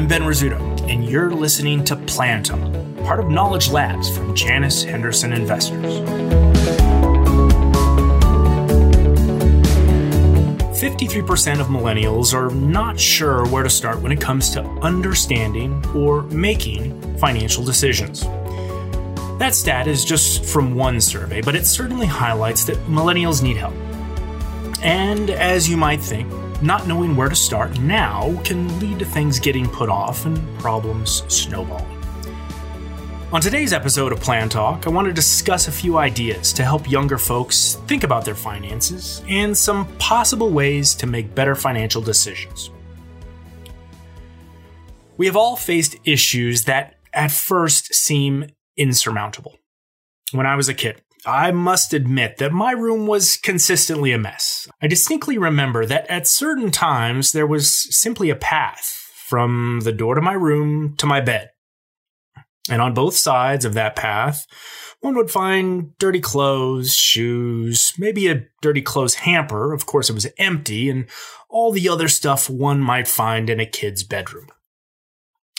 I'm Ben Rizzuto, and you're listening to Plan Talk, part of Knowledge Labs from Janus Henderson Investors. 53% of millennials are not sure where to start when it comes to understanding or making financial decisions. That stat is just from one survey, but it certainly highlights that millennials need help. And as you might think, not knowing where to start now can lead to things getting put off and problems snowballing. On today's episode of Plan Talk, I want to discuss a few ideas to help younger folks think about their finances and some possible ways to make better financial decisions. We have all faced issues that at first seem insurmountable. When I was a kid, I must admit that my room was consistently a mess. I distinctly remember that at certain times there was simply a path from the door to my room to my bed. And on both sides of that path, one would find dirty clothes, shoes, maybe a dirty clothes hamper. Of course, it was empty, and all the other stuff one might find in a kid's bedroom.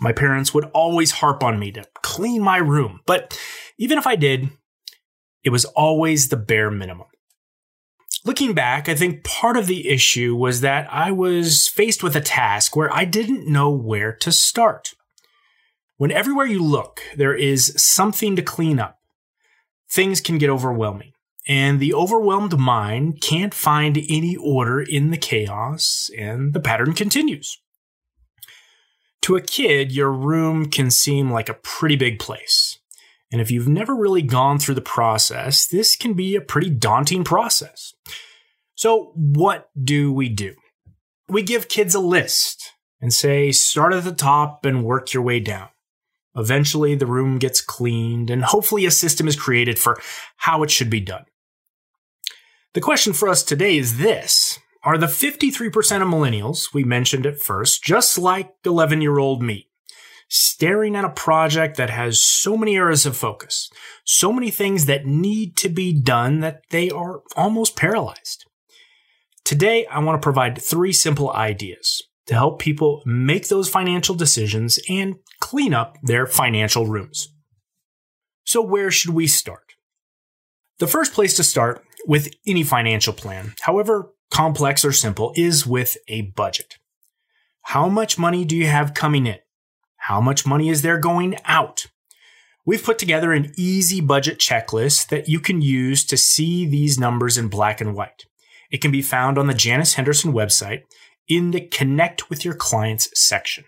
My parents would always harp on me to clean my room, but even if I did, it was always the bare minimum. Looking back, I think part of the issue was that I was faced with a task where I didn't know where to start. When everywhere you look, there is something to clean up, things can get overwhelming. And the overwhelmed mind can't find any order in the chaos, and the pattern continues. To a kid, your room can seem like a pretty big place. And if you've never really gone through the process, this can be a pretty daunting process. So, what do we do? We give kids a list and say, start at the top and work your way down. Eventually, the room gets cleaned, and hopefully, a system is created for how it should be done. The question for us today is this Are the 53% of millennials we mentioned at first just like 11 year old me? Staring at a project that has so many areas of focus, so many things that need to be done that they are almost paralyzed. Today, I want to provide three simple ideas to help people make those financial decisions and clean up their financial rooms. So, where should we start? The first place to start with any financial plan, however complex or simple, is with a budget. How much money do you have coming in? How much money is there going out? We've put together an easy budget checklist that you can use to see these numbers in black and white. It can be found on the Janus Henderson website in the Connect with Your Clients section.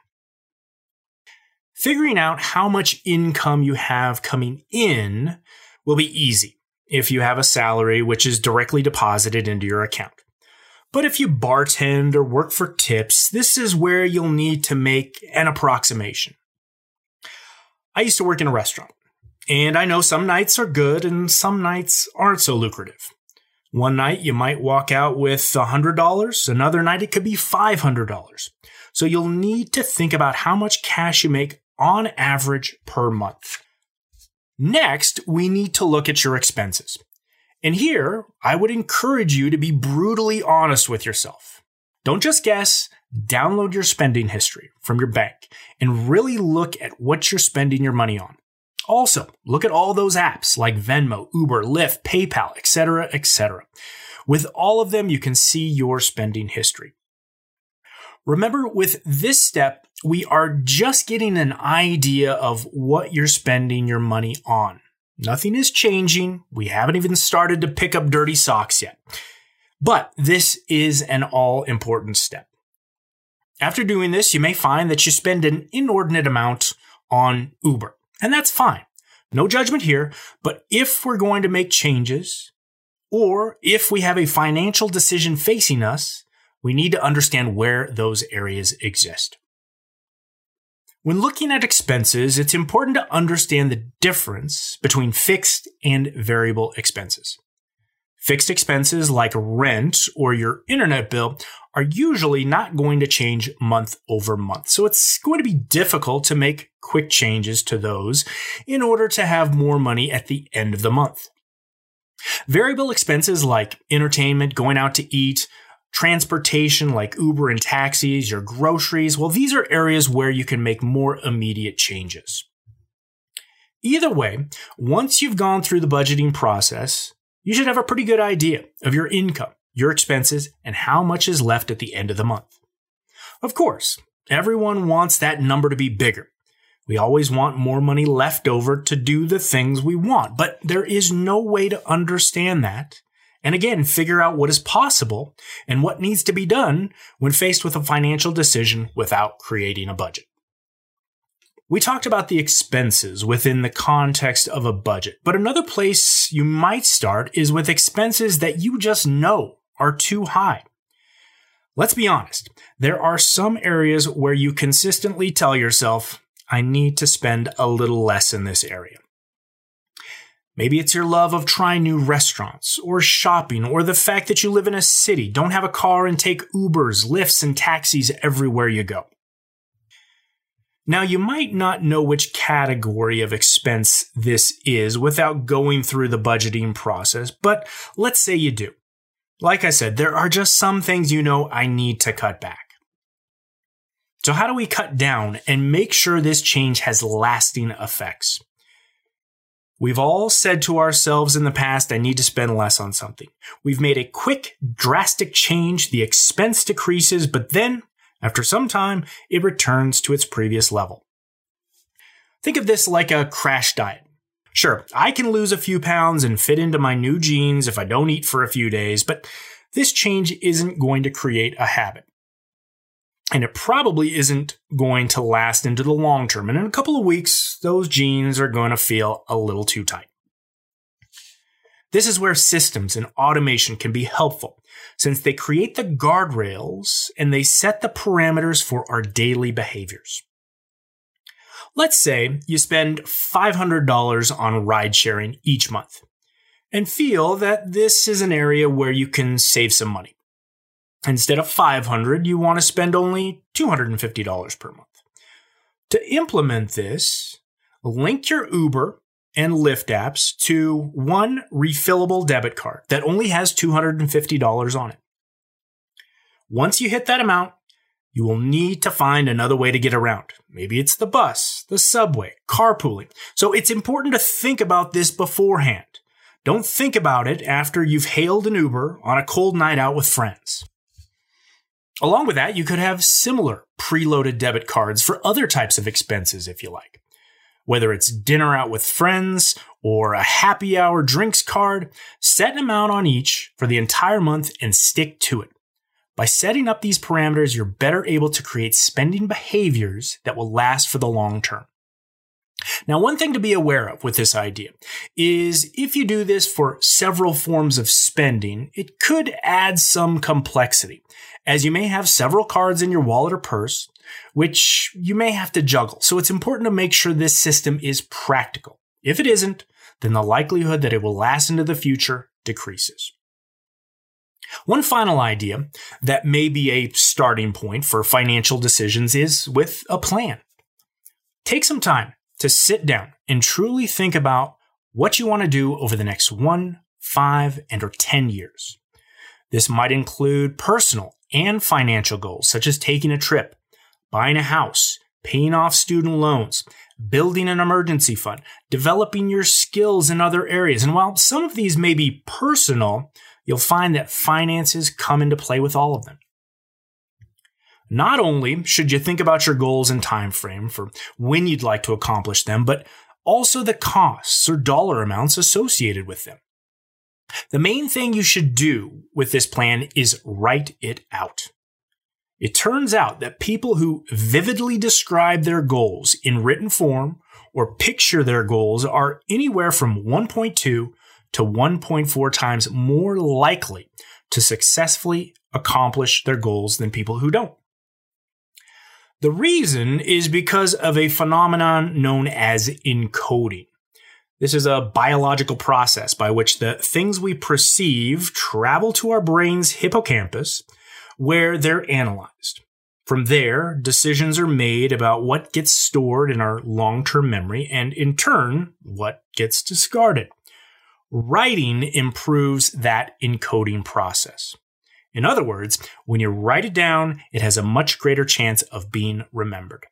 Figuring out how much income you have coming in will be easy if you have a salary which is directly deposited into your account. But if you bartend or work for tips, this is where you'll need to make an approximation. I used to work in a restaurant, and I know some nights are good and some nights aren't so lucrative. One night you might walk out with $100, another night it could be $500. So you'll need to think about how much cash you make on average per month. Next, we need to look at your expenses. And here, I would encourage you to be brutally honest with yourself. Don't just guess, download your spending history from your bank and really look at what you're spending your money on. Also, look at all those apps like Venmo, Uber, Lyft, PayPal, etc., etc. With all of them, you can see your spending history. Remember, with this step, we are just getting an idea of what you're spending your money on. Nothing is changing. We haven't even started to pick up dirty socks yet. But this is an all important step. After doing this, you may find that you spend an inordinate amount on Uber. And that's fine. No judgment here. But if we're going to make changes, or if we have a financial decision facing us, we need to understand where those areas exist. When looking at expenses, it's important to understand the difference between fixed and variable expenses. Fixed expenses like rent or your internet bill are usually not going to change month over month. So it's going to be difficult to make quick changes to those in order to have more money at the end of the month. Variable expenses like entertainment, going out to eat, transportation like Uber and taxis, your groceries, well, these are areas where you can make more immediate changes. Either way, once you've gone through the budgeting process, you should have a pretty good idea of your income, your expenses, and how much is left at the end of the month. Of course, everyone wants that number to be bigger. We always want more money left over to do the things we want, but there is no way to understand that. And again, figure out what is possible and what needs to be done when faced with a financial decision without creating a budget. We talked about the expenses within the context of a budget, but another place you might start is with expenses that you just know are too high. Let's be honest, there are some areas where you consistently tell yourself, I need to spend a little less in this area. Maybe it's your love of trying new restaurants, or shopping, or the fact that you live in a city, don't have a car, and take Ubers, Lyfts, and taxis everywhere you go. Now, you might not know which category of expense this is without going through the budgeting process, but let's say you do. Like I said, there are just some things you know I need to cut back. So, how do we cut down and make sure this change has lasting effects? We've all said to ourselves in the past, I need to spend less on something. We've made a quick, drastic change, the expense decreases, but then, after some time, it returns to its previous level. Think of this like a crash diet. Sure, I can lose a few pounds and fit into my new jeans if I don't eat for a few days, but this change isn't going to create a habit. And it probably isn't going to last into the long term. And in a couple of weeks, those jeans are going to feel a little too tight. This is where systems and automation can be helpful since they create the guardrails and they set the parameters for our daily behaviors. Let's say you spend $500 on ride sharing each month and feel that this is an area where you can save some money. Instead of 500, you want to spend only $250 per month. To implement this, link your Uber and Lyft apps to one refillable debit card that only has $250 on it. Once you hit that amount, you will need to find another way to get around. Maybe it's the bus, the subway, carpooling. So it's important to think about this beforehand. Don't think about it after you've hailed an Uber on a cold night out with friends. Along with that, you could have similar preloaded debit cards for other types of expenses if you like. Whether it's dinner out with friends or a happy hour drinks card, set an amount on each for the entire month and stick to it. By setting up these parameters, you're better able to create spending behaviors that will last for the long term. Now, one thing to be aware of with this idea is if you do this for several forms of spending, it could add some complexity, as you may have several cards in your wallet or purse, which you may have to juggle. So it's important to make sure this system is practical. If it isn't, then the likelihood that it will last into the future decreases. One final idea that may be a starting point for financial decisions is with a plan. Take some time to sit down and truly think about what you want to do over the next one, five, and or 10 years. This might include personal and financial goals, such as taking a trip, buying a house, paying off student loans, building an emergency fund, developing your skills in other areas. And while some of these may be personal, you'll find that finances come into play with all of them. Not only should you think about your goals and time frame for when you'd like to accomplish them, but also the costs or dollar amounts associated with them. The main thing you should do with this plan is write it out. It turns out that people who vividly describe their goals in written form or picture their goals are anywhere from 1.2 to 1.4 times more likely to successfully accomplish their goals than people who don't. The reason is because of a phenomenon known as encoding. This is a biological process by which the things we perceive travel to our brain's hippocampus, where they're analyzed. From there, decisions are made about what gets stored in our long term memory and, in turn, what gets discarded. Writing improves that encoding process. In other words, when you write it down, it has a much greater chance of being remembered.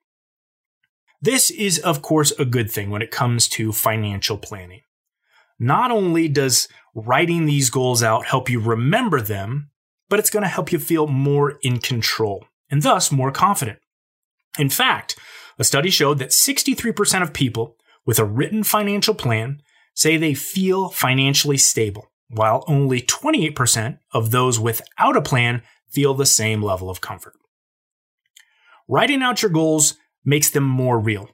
This is, of course, a good thing when it comes to financial planning. Not only does writing these goals out help you remember them, but it's going to help you feel more in control and thus more confident. In fact, a study showed that 63% of people with a written financial plan say they feel financially stable, while only 28% of those without a plan feel the same level of comfort. Writing out your goals makes them more real.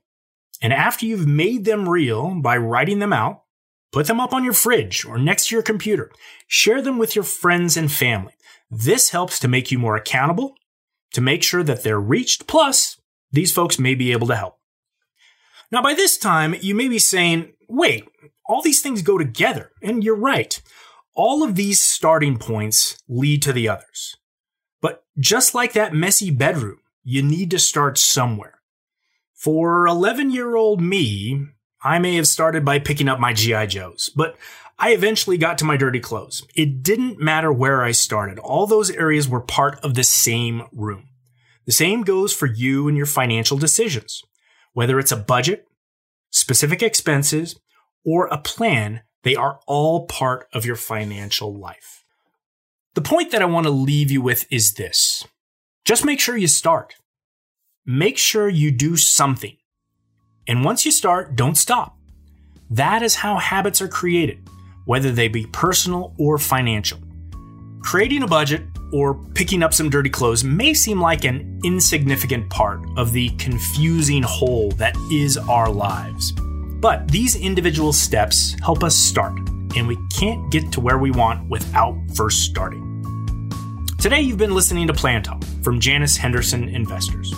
And after you've made them real by writing them out, put them up on your fridge or next to your computer. Share them with your friends and family. This helps to make you more accountable, to make sure that they're reached. Plus, these folks may be able to help. Now, by this time, you may be saying, wait, all these things go together. And you're right. All of these starting points lead to the others. But just like that messy bedroom, you need to start somewhere. For 11 year old me, I may have started by picking up my G.I. Joes, but I eventually got to my dirty clothes. It didn't matter where I started. All those areas were part of the same room. The same goes for you and your financial decisions. Whether it's a budget, specific expenses, or a plan, they are all part of your financial life. The point that I want to leave you with is this. Just make sure you start. Make sure you do something. And once you start, don't stop. That is how habits are created, whether they be personal or financial. Creating a budget or picking up some dirty clothes may seem like an insignificant part of the confusing whole that is our lives. But these individual steps help us start, and we can't get to where we want without first starting. Today, you've been listening to Plan Talk from Janus Henderson Investors.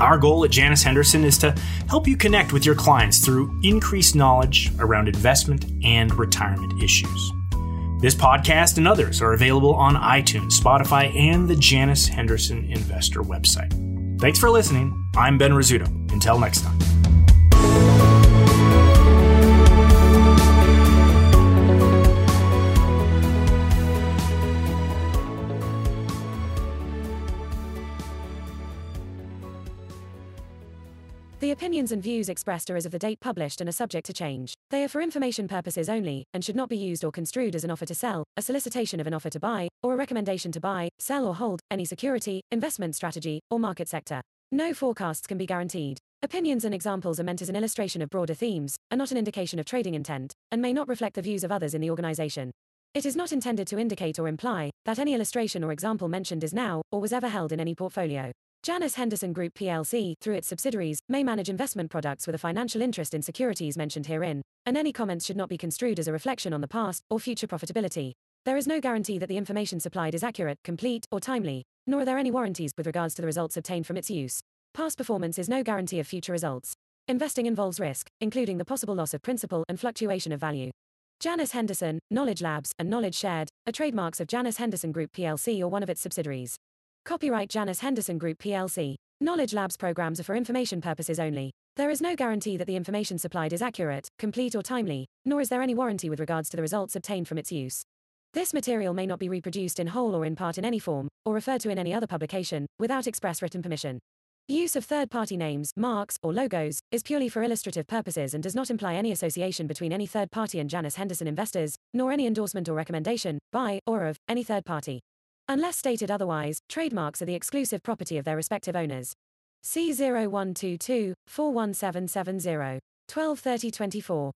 Our goal at Janus Henderson is to help you connect with your clients through increased knowledge around investment and retirement issues. This podcast and others are available on iTunes, Spotify, and the Janus Henderson Investor website. Thanks for listening. I'm Ben Rizzuto. Until next time. Opinions and views expressed are as of the date published and are subject to change. They are for information purposes only, and should not be used or construed as an offer to sell, a solicitation of an offer to buy, or a recommendation to buy, sell or hold any security, investment strategy, or market sector. No forecasts can be guaranteed. Opinions and examples are meant as an illustration of broader themes, are not an indication of trading intent, and may not reflect the views of others in the organization. It is not intended to indicate or imply that any illustration or example mentioned is now or was ever held in any portfolio. Janus Henderson Group plc, through its subsidiaries, may manage investment products with a financial interest in securities mentioned herein, and any comments should not be construed as a reflection on the past or future profitability. There is no guarantee that the information supplied is accurate, complete, or timely, nor are there any warranties with regards to the results obtained from its use. Past performance is no guarantee of future results. Investing involves risk, including the possible loss of principal and fluctuation of value. Janus Henderson, Knowledge Labs, and Knowledge Shared are trademarks of Janus Henderson Group plc or one of its subsidiaries. Copyright Janus Henderson Group plc. Knowledge Labs programs are for information purposes only. There is no guarantee that the information supplied is accurate, complete, or timely, nor is there any warranty with regards to the results obtained from its use. This material may not be reproduced in whole or in part in any form, or referred to in any other publication, without express written permission. Use of third party names, marks, or logos is purely for illustrative purposes and does not imply any association between any third party and Janus Henderson investors, nor any endorsement or recommendation, by or of any third party. Unless stated otherwise, trademarks are the exclusive property of their respective owners. C0122 41770 123024.